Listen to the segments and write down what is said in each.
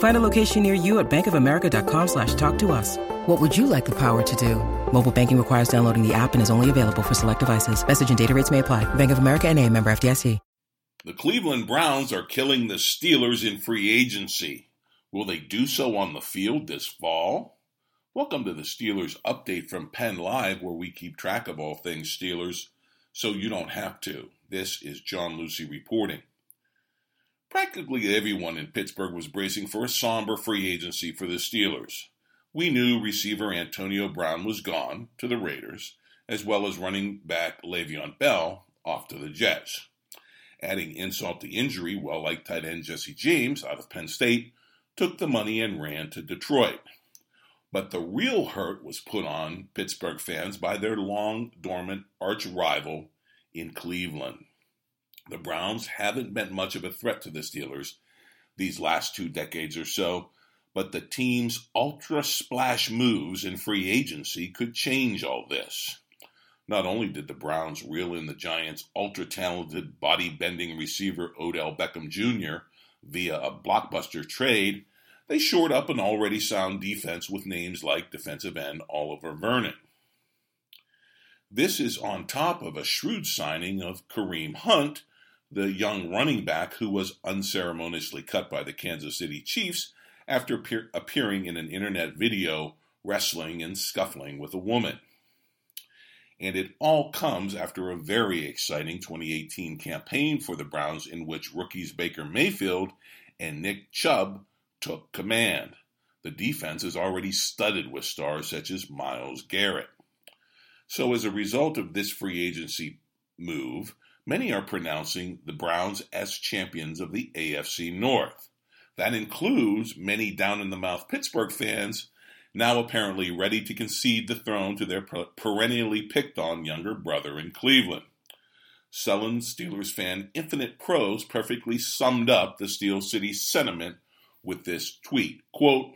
Find a location near you at bankofamerica.com slash talk to us. What would you like the power to do? Mobile banking requires downloading the app and is only available for select devices. Message and data rates may apply. Bank of America and a member FDIC. The Cleveland Browns are killing the Steelers in free agency. Will they do so on the field this fall? Welcome to the Steelers update from Penn Live, where we keep track of all things Steelers so you don't have to. This is John Lucy reporting. Practically everyone in Pittsburgh was bracing for a somber free agency for the Steelers. We knew receiver Antonio Brown was gone to the Raiders, as well as running back Le'Veon Bell off to the Jets. Adding insult to injury, well like tight end Jesse James out of Penn State took the money and ran to Detroit. But the real hurt was put on Pittsburgh fans by their long dormant arch rival in Cleveland. The Browns haven't been much of a threat to the Steelers these last two decades or so, but the team's ultra splash moves in free agency could change all this. Not only did the Browns reel in the Giants' ultra talented body bending receiver Odell Beckham Jr. via a blockbuster trade, they shored up an already sound defense with names like defensive end Oliver Vernon. This is on top of a shrewd signing of Kareem Hunt, the young running back who was unceremoniously cut by the Kansas City Chiefs after appear- appearing in an internet video wrestling and scuffling with a woman. And it all comes after a very exciting 2018 campaign for the Browns in which rookies Baker Mayfield and Nick Chubb took command. The defense is already studded with stars such as Myles Garrett. So, as a result of this free agency move, many are pronouncing the Browns as champions of the AFC North. That includes many down in the mouth Pittsburgh fans now apparently ready to concede the throne to their perennially picked on younger brother in Cleveland. Sullen Steelers fan Infinite Pros perfectly summed up the Steel City sentiment with this tweet quote,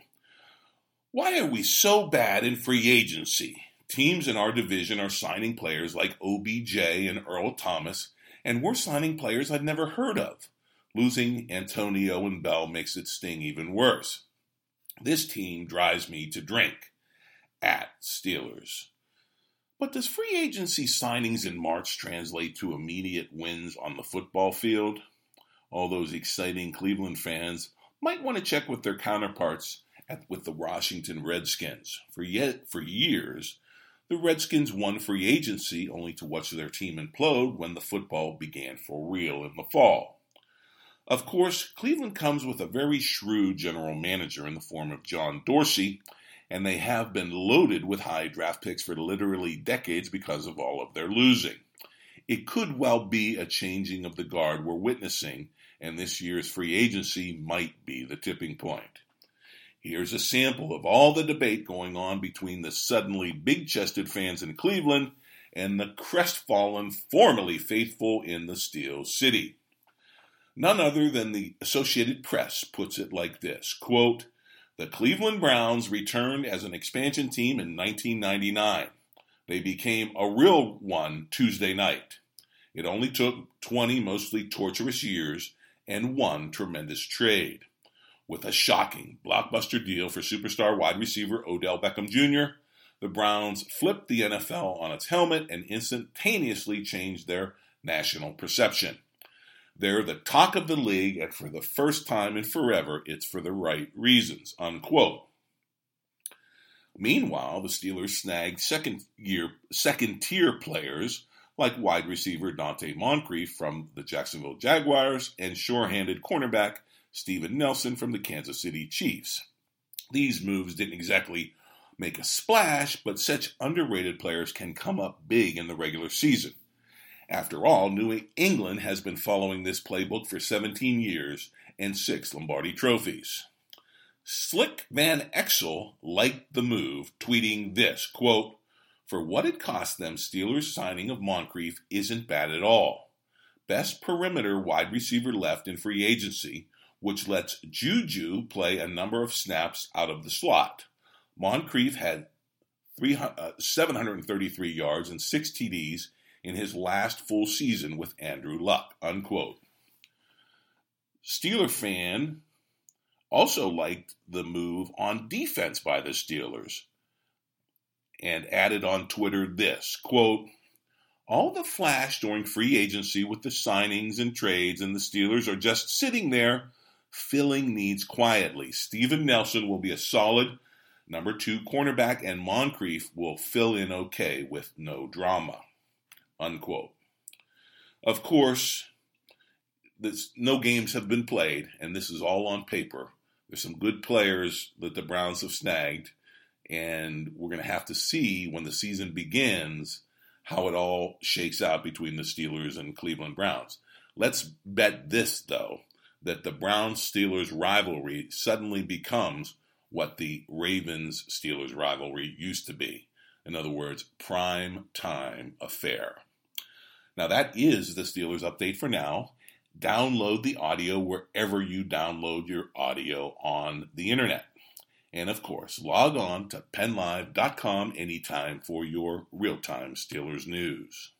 Why are we so bad in free agency? Teams in our division are signing players like OBJ and Earl Thomas, and we're signing players I'd never heard of. Losing Antonio and Bell makes it sting even worse. This team drives me to drink. At Steelers. But does free agency signings in March translate to immediate wins on the football field? All those exciting Cleveland fans might want to check with their counterparts at, with the Washington Redskins. For yet for years, the Redskins won free agency only to watch their team implode when the football began for real in the fall. Of course, Cleveland comes with a very shrewd general manager in the form of John Dorsey, and they have been loaded with high draft picks for literally decades because of all of their losing. It could well be a changing of the guard we're witnessing, and this year's free agency might be the tipping point. Here's a sample of all the debate going on between the suddenly big chested fans in Cleveland and the crestfallen, formerly faithful in the Steel City. None other than the Associated Press puts it like this quote, The Cleveland Browns returned as an expansion team in 1999. They became a real one Tuesday night. It only took 20 mostly torturous years and one tremendous trade. With a shocking blockbuster deal for superstar wide receiver Odell Beckham Jr., the Browns flipped the NFL on its helmet and instantaneously changed their national perception. They're the talk of the league, and for the first time in forever, it's for the right reasons. Unquote. Meanwhile, the Steelers snagged second year second tier players like wide receiver Donte Moncrief from the Jacksonville Jaguars and sure-handed cornerback Steven Nelson from the Kansas City Chiefs. These moves didn't exactly make a splash, but such underrated players can come up big in the regular season. After all, New England has been following this playbook for 17 years and six Lombardi trophies. Slick Van Exel liked the move, tweeting this quote, For what it cost them, Steelers' signing of Moncrief isn't bad at all. Best perimeter wide receiver left in free agency, which lets Juju play a number of snaps out of the slot. Moncrief had uh, 733 yards and six TDs in his last full season with Andrew Luck. Unquote. Steeler fan also liked the move on defense by the Steelers and added on Twitter this quote, all the flash during free agency with the signings and trades, and the Steelers are just sitting there filling needs quietly. Steven Nelson will be a solid number two cornerback, and Moncrief will fill in okay with no drama. Unquote. Of course, this, no games have been played, and this is all on paper. There's some good players that the Browns have snagged, and we're going to have to see when the season begins how it all shakes out between the Steelers and Cleveland Browns. Let's bet this, though, that the Browns Steelers rivalry suddenly becomes what the Ravens Steelers rivalry used to be. In other words, prime time affair. Now, that is the Steelers update for now. Download the audio wherever you download your audio on the internet. And of course, log on to pennlive.com anytime for your real time Steelers news.